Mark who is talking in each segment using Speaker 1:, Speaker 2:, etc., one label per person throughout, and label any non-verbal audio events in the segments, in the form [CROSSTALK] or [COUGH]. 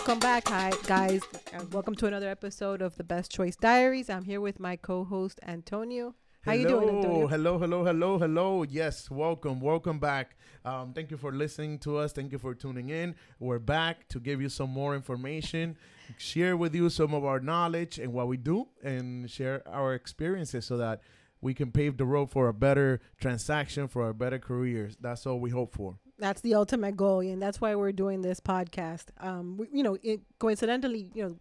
Speaker 1: Welcome back, hi guys. and welcome to another episode of the Best Choice Diaries. I'm here with my co-host Antonio. How you doing, Antonio?
Speaker 2: Hello, hello, hello, hello. Yes, welcome, welcome back. Um, thank you for listening to us. Thank you for tuning in. We're back to give you some more information, share with you some of our knowledge and what we do, and share our experiences so that we can pave the road for a better transaction, for a better careers. That's all we hope for.
Speaker 1: That's the ultimate goal, and that's why we're doing this podcast. Um, we, you know, it, coincidentally, you know,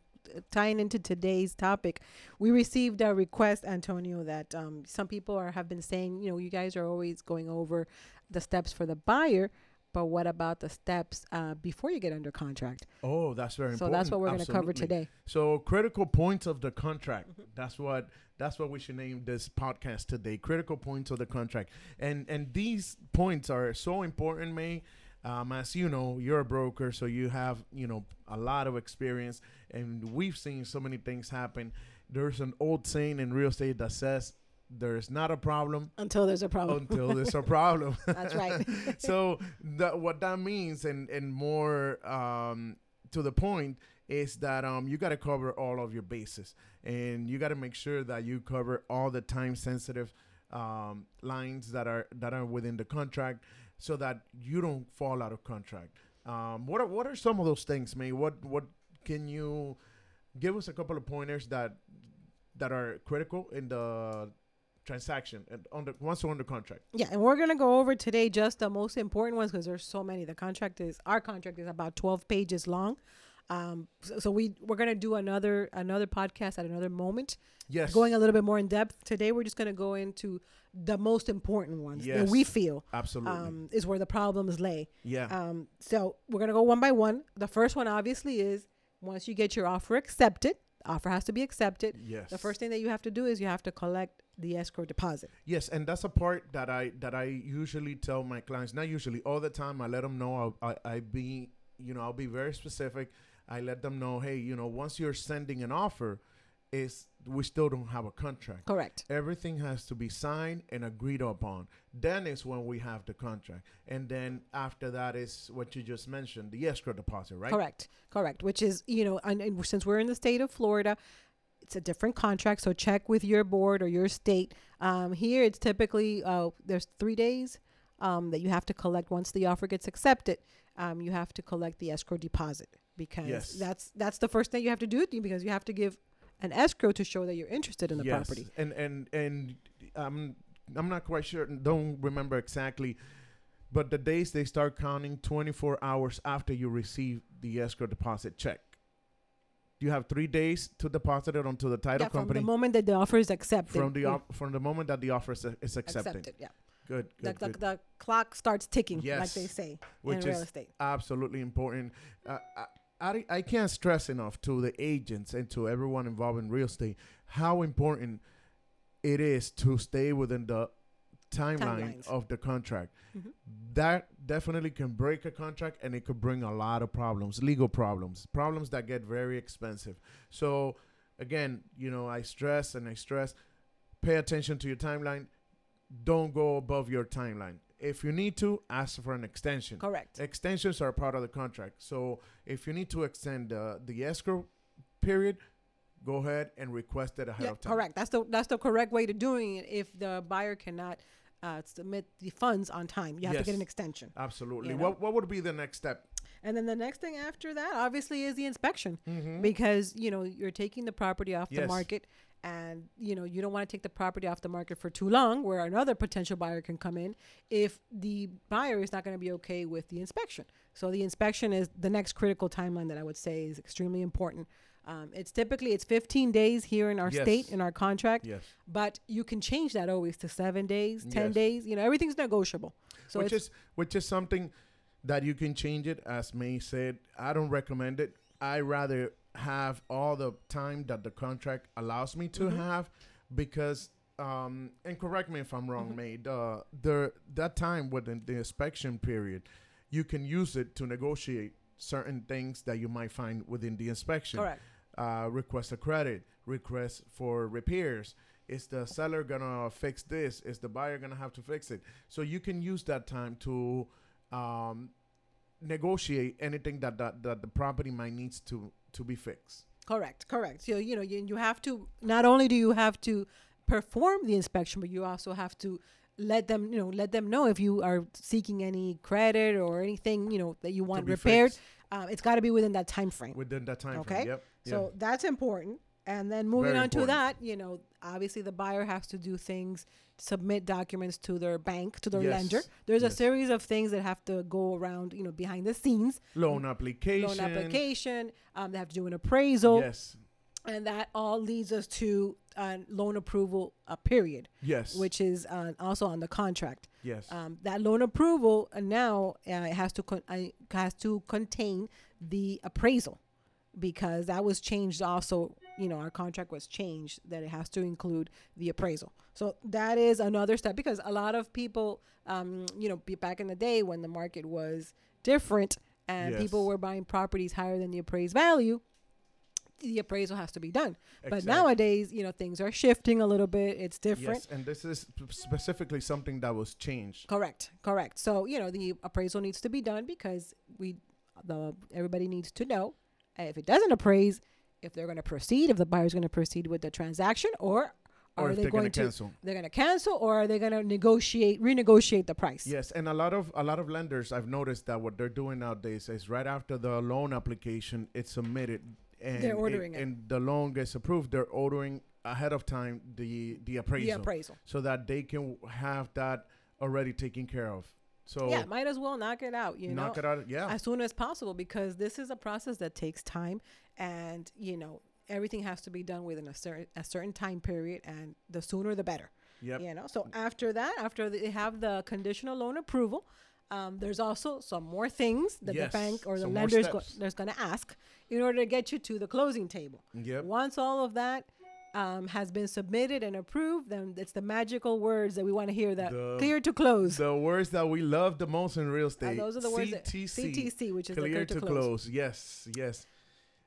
Speaker 1: tying into today's topic, we received a request, Antonio, that um, some people are have been saying, you know, you guys are always going over the steps for the buyer, but what about the steps uh, before you get under contract?
Speaker 2: Oh, that's very
Speaker 1: So
Speaker 2: important.
Speaker 1: So that's what we're going to cover today.
Speaker 2: So critical points of the contract. That's what that's what we should name this podcast today. Critical points of the contract. And and these points are so important, May. Um, as you know, you're a broker, so you have you know a lot of experience, and we've seen so many things happen. There's an old saying in real estate that says there's not a problem
Speaker 1: Until there's a problem.
Speaker 2: until there's a [LAUGHS] problem.
Speaker 1: That's right. [LAUGHS]
Speaker 2: so that what that means, and and more um, to the point, is that um, you got to cover all of your bases, and you got to make sure that you cover all the time sensitive um, lines that are that are within the contract, so that you don't fall out of contract. Um, what are what are some of those things, May? What what can you give us a couple of pointers that that are critical in the transaction and on the once you're under contract?
Speaker 1: Yeah, and we're gonna go over today just the most important ones because there's so many. The contract is our contract is about 12 pages long. Um, so, so we we're gonna do another another podcast at another moment,
Speaker 2: Yes.
Speaker 1: going a little bit more in depth. Today we're just gonna go into the most important ones that we feel
Speaker 2: Absolutely.
Speaker 1: um, is where the problems lay.
Speaker 2: yeah.
Speaker 1: Um, so we're gonna go one by one. The first one obviously is once you get your offer accepted, offer has to be accepted.
Speaker 2: yes.
Speaker 1: The first thing that you have to do is you have to collect the escrow deposit.
Speaker 2: Yes, and that's a part that I that I usually tell my clients. Not usually, all the time. I let them know. I I, I be you know I'll be very specific. I let them know, hey, you know, once you're sending an offer, is we still don't have a contract.
Speaker 1: Correct.
Speaker 2: Everything has to be signed and agreed upon. Then is when we have the contract, and then after that is what you just mentioned, the escrow deposit, right?
Speaker 1: Correct. Correct. Which is, you know, and, and since we're in the state of Florida, it's a different contract. So check with your board or your state. Um, here, it's typically uh, there's three days um, that you have to collect once the offer gets accepted. Um, you have to collect the escrow deposit because
Speaker 2: Yes.
Speaker 1: that's that's the first thing you have to do because you have to give an escrow to show that you're interested in the
Speaker 2: yes.
Speaker 1: property.
Speaker 2: And and and I'm I'm not quite sure. Don't remember exactly, but the days they start counting 24 hours after you receive the escrow deposit check. You have three days to deposit it onto the title
Speaker 1: Yeah, from
Speaker 2: company
Speaker 1: the moment that the offer is accepted.
Speaker 2: from the
Speaker 1: yeah,
Speaker 2: from the moment that the offer is, is accepted.
Speaker 1: yeah.
Speaker 2: Good,
Speaker 1: The,
Speaker 2: good,
Speaker 1: the,
Speaker 2: good.
Speaker 1: the clock starts ticking, like they say
Speaker 2: Which
Speaker 1: in real
Speaker 2: is
Speaker 1: estate.
Speaker 2: absolutely important. Uh, I, I, can't stress enough to the agents and to everyone involved in real estate how important it is to stay within the timeline
Speaker 1: Timelines.
Speaker 2: of the contract.
Speaker 1: Mhm.
Speaker 2: That definitely can break a contract and it could bring a lot of problems, legal problems, problems that get very expensive. So, again, you know, I stress and I stress pay attention to your timeline. Don't go above your timeline. If you need to, ask for an extension.
Speaker 1: Correct.
Speaker 2: Extensions are part of the contract. So if you need to extend uh, the escrow period, go ahead and request it ahead
Speaker 1: Yeah,
Speaker 2: of time.
Speaker 1: correct. That's the that's the correct way to doing it. If the buyer cannot uh, submit the funds on time, you have to get an extension.
Speaker 2: Absolutely.
Speaker 1: You know?
Speaker 2: What what would be the next step?
Speaker 1: And then the next thing after that, obviously, is the inspection
Speaker 2: Mm-hmm.
Speaker 1: because you know you're taking the property off the market, and you know you don't want to take the property off the market for too long, where another potential buyer can come in if the buyer is not going to be okay with the inspection. So the inspection is the next critical timeline that I would say is extremely important. Um, it's typically it's 15 days here in our state in our contract.
Speaker 2: yes.
Speaker 1: but you can change that always to seven days, ten
Speaker 2: Yes.
Speaker 1: days. You know, everything's negotiable. So
Speaker 2: which is which is something that you can change it. As May said, I don't recommend it. I rather have all the time that the contract allows me to
Speaker 1: Mhm.
Speaker 2: have because. Um, and correct me if I'm wrong,
Speaker 1: Mhm.
Speaker 2: May. The the that time within the inspection period, you can use it to negotiate certain things that you might find within the inspection.
Speaker 1: correct.
Speaker 2: uh, request a credit, request for repairs. Is the seller gonna fix this? Is the buyer gonna have to fix it? So you can use that time to um, negotiate anything that, that that the property might needs to to be fixed.
Speaker 1: Correct, correct. So you know you, you have to not only do you have to perform the inspection, but you also have to let them you know let them know if you are seeking any credit or anything you know that you want repaired. Uh, it's got to be within that time frame.
Speaker 2: within that time
Speaker 1: Okay.
Speaker 2: frame. Yep.
Speaker 1: So that's important. And then moving
Speaker 2: Very
Speaker 1: on to that, you know, obviously the buyer has to do things, submit documents to their bank, to their
Speaker 2: Yes.
Speaker 1: lender. There's a series of things that have to go around, you know, behind the scenes.
Speaker 2: loan application.
Speaker 1: Loan application. Um, they have to do an appraisal,
Speaker 2: Yes.
Speaker 1: and that all leads us to uh, loan approval uh, period,
Speaker 2: Yes.
Speaker 1: which is uh, also on the contract.
Speaker 2: yes.
Speaker 1: Um, that loan approval uh, now uh, has to con- uh, has to contain the appraisal because that was changed also you know our contract was changed that it has to include the appraisal. So that is another step because a lot of people um, you know be back in the day when the market was different and people were buying properties higher than the appraised value the appraisal has to be done. But nowadays you know things are shifting a little bit. It's different.
Speaker 2: Yes, and this is specifically something that was changed.
Speaker 1: Correct, correct. So you know the appraisal needs to be done because we, the everybody needs to know if it doesn't appraise, if they're going to proceed, if the buyer's going to proceed with the transaction, or are
Speaker 2: Or if
Speaker 1: they
Speaker 2: they're
Speaker 1: going
Speaker 2: gonna cancel.
Speaker 1: they're going to cancel, or are they going to negotiate renegotiate the price?
Speaker 2: Yes, and a lot of a lot of lenders I've noticed that what they're doing nowadays is right after the loan application it's submitted and
Speaker 1: They're ordering it.
Speaker 2: and the loan gets approved, they're ordering ahead of time the the appraisal,
Speaker 1: the appraisal.
Speaker 2: so that they can have that already taken care of. So
Speaker 1: yeah, might as well knock it out. You know,
Speaker 2: knock
Speaker 1: know,
Speaker 2: it out. Yeah.
Speaker 1: as soon as possible because this is a process that takes time, and you know everything has to be done within a certain a certain time period, and the sooner the better.
Speaker 2: Yep.
Speaker 1: You know, so after that, after they have the conditional loan approval, um, there's also some more things that
Speaker 2: Yes,
Speaker 1: the bank or the
Speaker 2: some
Speaker 1: go- there's going to ask in order to get you to the closing table.
Speaker 2: Yep.
Speaker 1: Once all of that um, has been submitted and approved, then it's the magical words that we want to hear that
Speaker 2: The-
Speaker 1: clear to close.
Speaker 2: The words that we love the most in real
Speaker 1: Uh,
Speaker 2: estate.
Speaker 1: those are the words that
Speaker 2: CTC.
Speaker 1: CTC, which is
Speaker 2: clear
Speaker 1: clear
Speaker 2: to,
Speaker 1: to
Speaker 2: close. Yes. Yes.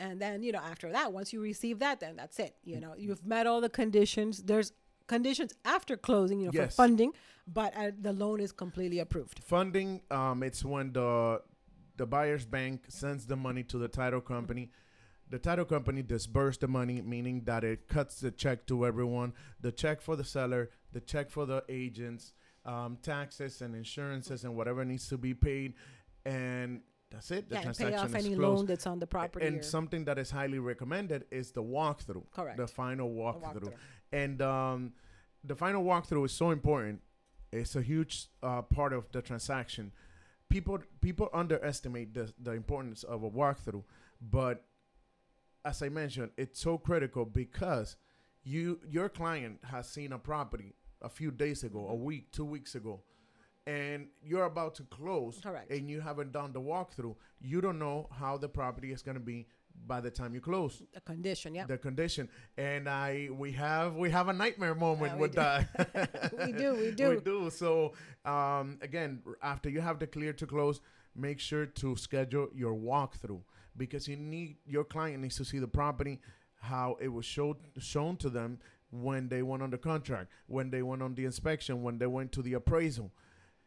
Speaker 1: And then, you know, after that, once you receive that, then that's it. You know, you've met all the conditions. There's conditions after closing, you know, for funding, but uh, the loan is completely approved.
Speaker 2: Funding, um, it's when the the buyer's bank sends the money to the title company. The title company disburse the money, meaning that it cuts the check to everyone. The check for the seller, the check for the agents, um, taxes and insurances and whatever needs to be paid, and that's it. The
Speaker 1: yeah, and pay off
Speaker 2: is
Speaker 1: any
Speaker 2: closed.
Speaker 1: loan that's on the property.
Speaker 2: and
Speaker 1: or-
Speaker 2: something that is highly recommended is the walkthrough.
Speaker 1: Correct.
Speaker 2: The final
Speaker 1: the
Speaker 2: walkthrough.
Speaker 1: walkthrough.
Speaker 2: And um, the final walkthrough is so important. It's a huge uh, part of the transaction. People people underestimate the the importance of a walkthrough, but as I mentioned, it's so critical because you your client has seen a property a few days ago, a week, two weeks ago, and you're about to close,
Speaker 1: Correct.
Speaker 2: and you haven't done the walkthrough. You don't know how the property is going to be by the time you close
Speaker 1: The condition, yeah.
Speaker 2: the condition and i we have we have a nightmare moment
Speaker 1: Yeah,
Speaker 2: with
Speaker 1: do.
Speaker 2: that [LAUGHS]
Speaker 1: We do, we [LAUGHS] do.
Speaker 2: we do so um again after you have the clear to close make sure to schedule your walkthrough because you need your client needs to see the property how it was showed shown to them when they went on the contract when they went on the inspection when they went to the appraisal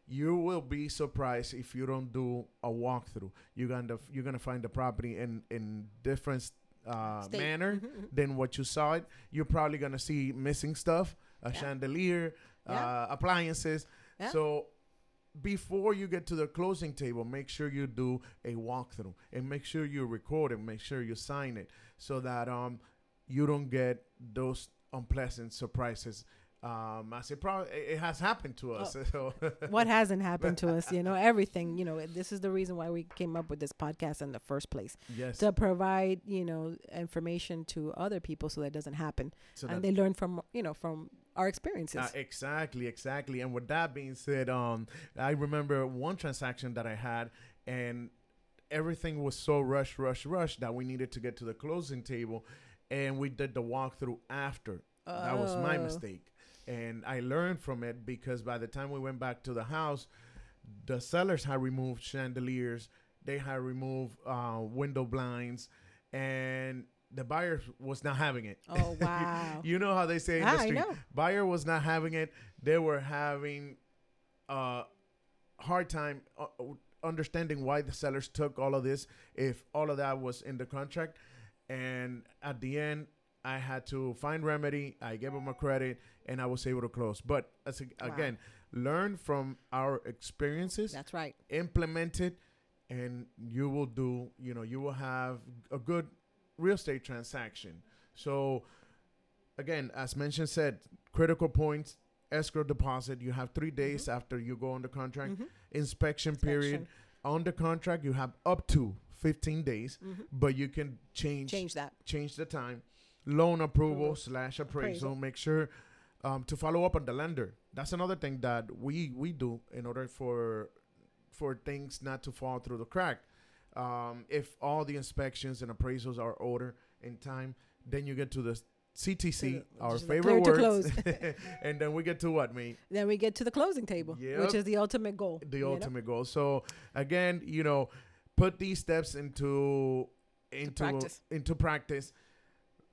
Speaker 2: you will be surprised if you don't do a walkthrough. You're gonna you're gonna find the property in in different uh, manner
Speaker 1: Mhm, mhm.
Speaker 2: than what you saw it. You're probably gonna see missing stuff, a
Speaker 1: Yeah.
Speaker 2: chandelier,
Speaker 1: Yeah.
Speaker 2: uh, appliances.
Speaker 1: Yeah.
Speaker 2: So before you get to the closing table, make sure you do a walkthrough and make sure you record it. Make sure you sign it so that um you don't get those unpleasant surprises. Um, as it probably it has happened to us. [LAUGHS] So
Speaker 1: what hasn't happened to us? You know, [LAUGHS] everything. You know, this is the reason why we came up with this podcast in the first place
Speaker 2: yes,
Speaker 1: to provide you know information to other people so that doesn't happen,
Speaker 2: so
Speaker 1: and they learn from you know from our experiences.
Speaker 2: Uh, exactly, exactly. And with that being said, um, I remember one transaction that I had, and everything was so rush, rush, rush that we needed to get to the closing table, and we did the walkthrough after. That was my
Speaker 1: Oh.
Speaker 2: mistake, and I learned from it because by the time we went back to the house, the sellers had removed chandeliers, they had removed uh, window blinds, and the buyer was not having it.
Speaker 1: Oh [LAUGHS] wow!
Speaker 2: You know how they say in
Speaker 1: Ah,
Speaker 2: the
Speaker 1: I
Speaker 2: street, buyer was not having it. They were having a hard time uh, uh, understanding why the sellers took all of this if all of that was in the contract and at the end i had to find remedy i gave them a credit and i was able to close but as a,
Speaker 1: Wow.
Speaker 2: again learn from our experiences
Speaker 1: That's right.
Speaker 2: implement it and you will do you know you will have a good real estate transaction so again as mentioned said critical points escrow deposit you have three days after you go on the contract
Speaker 1: Mhm.
Speaker 2: inspection period
Speaker 1: Inspection.
Speaker 2: on the contract you have up to 15 days
Speaker 1: Mhm.
Speaker 2: but you can change
Speaker 1: Change that.
Speaker 2: change the time loan approval
Speaker 1: Approval.
Speaker 2: slash appraisal.
Speaker 1: Appraisal.
Speaker 2: make sure um, to follow up on the lender that's another thing that we we do in order for for things not to fall through the crack um, if all the inspections and appraisals are ordered in time then you get to the CTC,
Speaker 1: To
Speaker 2: our
Speaker 1: which is the
Speaker 2: favorite words, [LAUGHS] and then we get to what, me?
Speaker 1: Then we get to the closing table,
Speaker 2: Yep.
Speaker 1: which is the ultimate goal.
Speaker 2: the
Speaker 1: you know?
Speaker 2: ultimate goal. So again, you know, put these steps into into
Speaker 1: practice.
Speaker 2: into practice.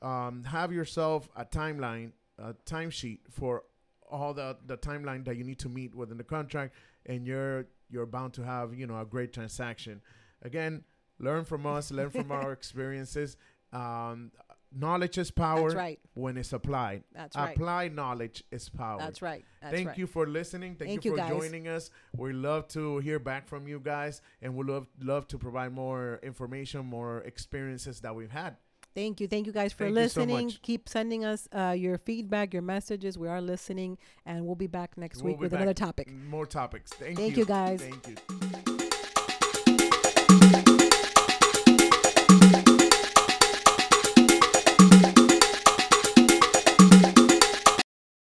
Speaker 2: Um, have yourself a timeline, a timesheet for all the the timeline that you need to meet within the contract, and you're you're bound to have you know a great transaction. Again, learn from us, learn from our [LAUGHS] experiences. Um, knowledge is power
Speaker 1: That's right.
Speaker 2: when it's applied.
Speaker 1: That's right.
Speaker 2: Applied knowledge is power.
Speaker 1: That's right. That's
Speaker 2: Thank
Speaker 1: right.
Speaker 2: you for listening. Thank,
Speaker 1: Thank
Speaker 2: you
Speaker 1: you,
Speaker 2: for
Speaker 1: guys.
Speaker 2: joining us. We love to hear back from you guys, and we love love to provide more information, more experiences that we've had.
Speaker 1: Thank you. Thank you guys for
Speaker 2: Thank you so
Speaker 1: listening. Keep sending us uh, your feedback, your messages. We are listening, and we'll be back next
Speaker 2: We'll
Speaker 1: week with another topic.
Speaker 2: More topics. Thank,
Speaker 1: Thank
Speaker 2: you.
Speaker 1: you, guys.
Speaker 2: Thank you.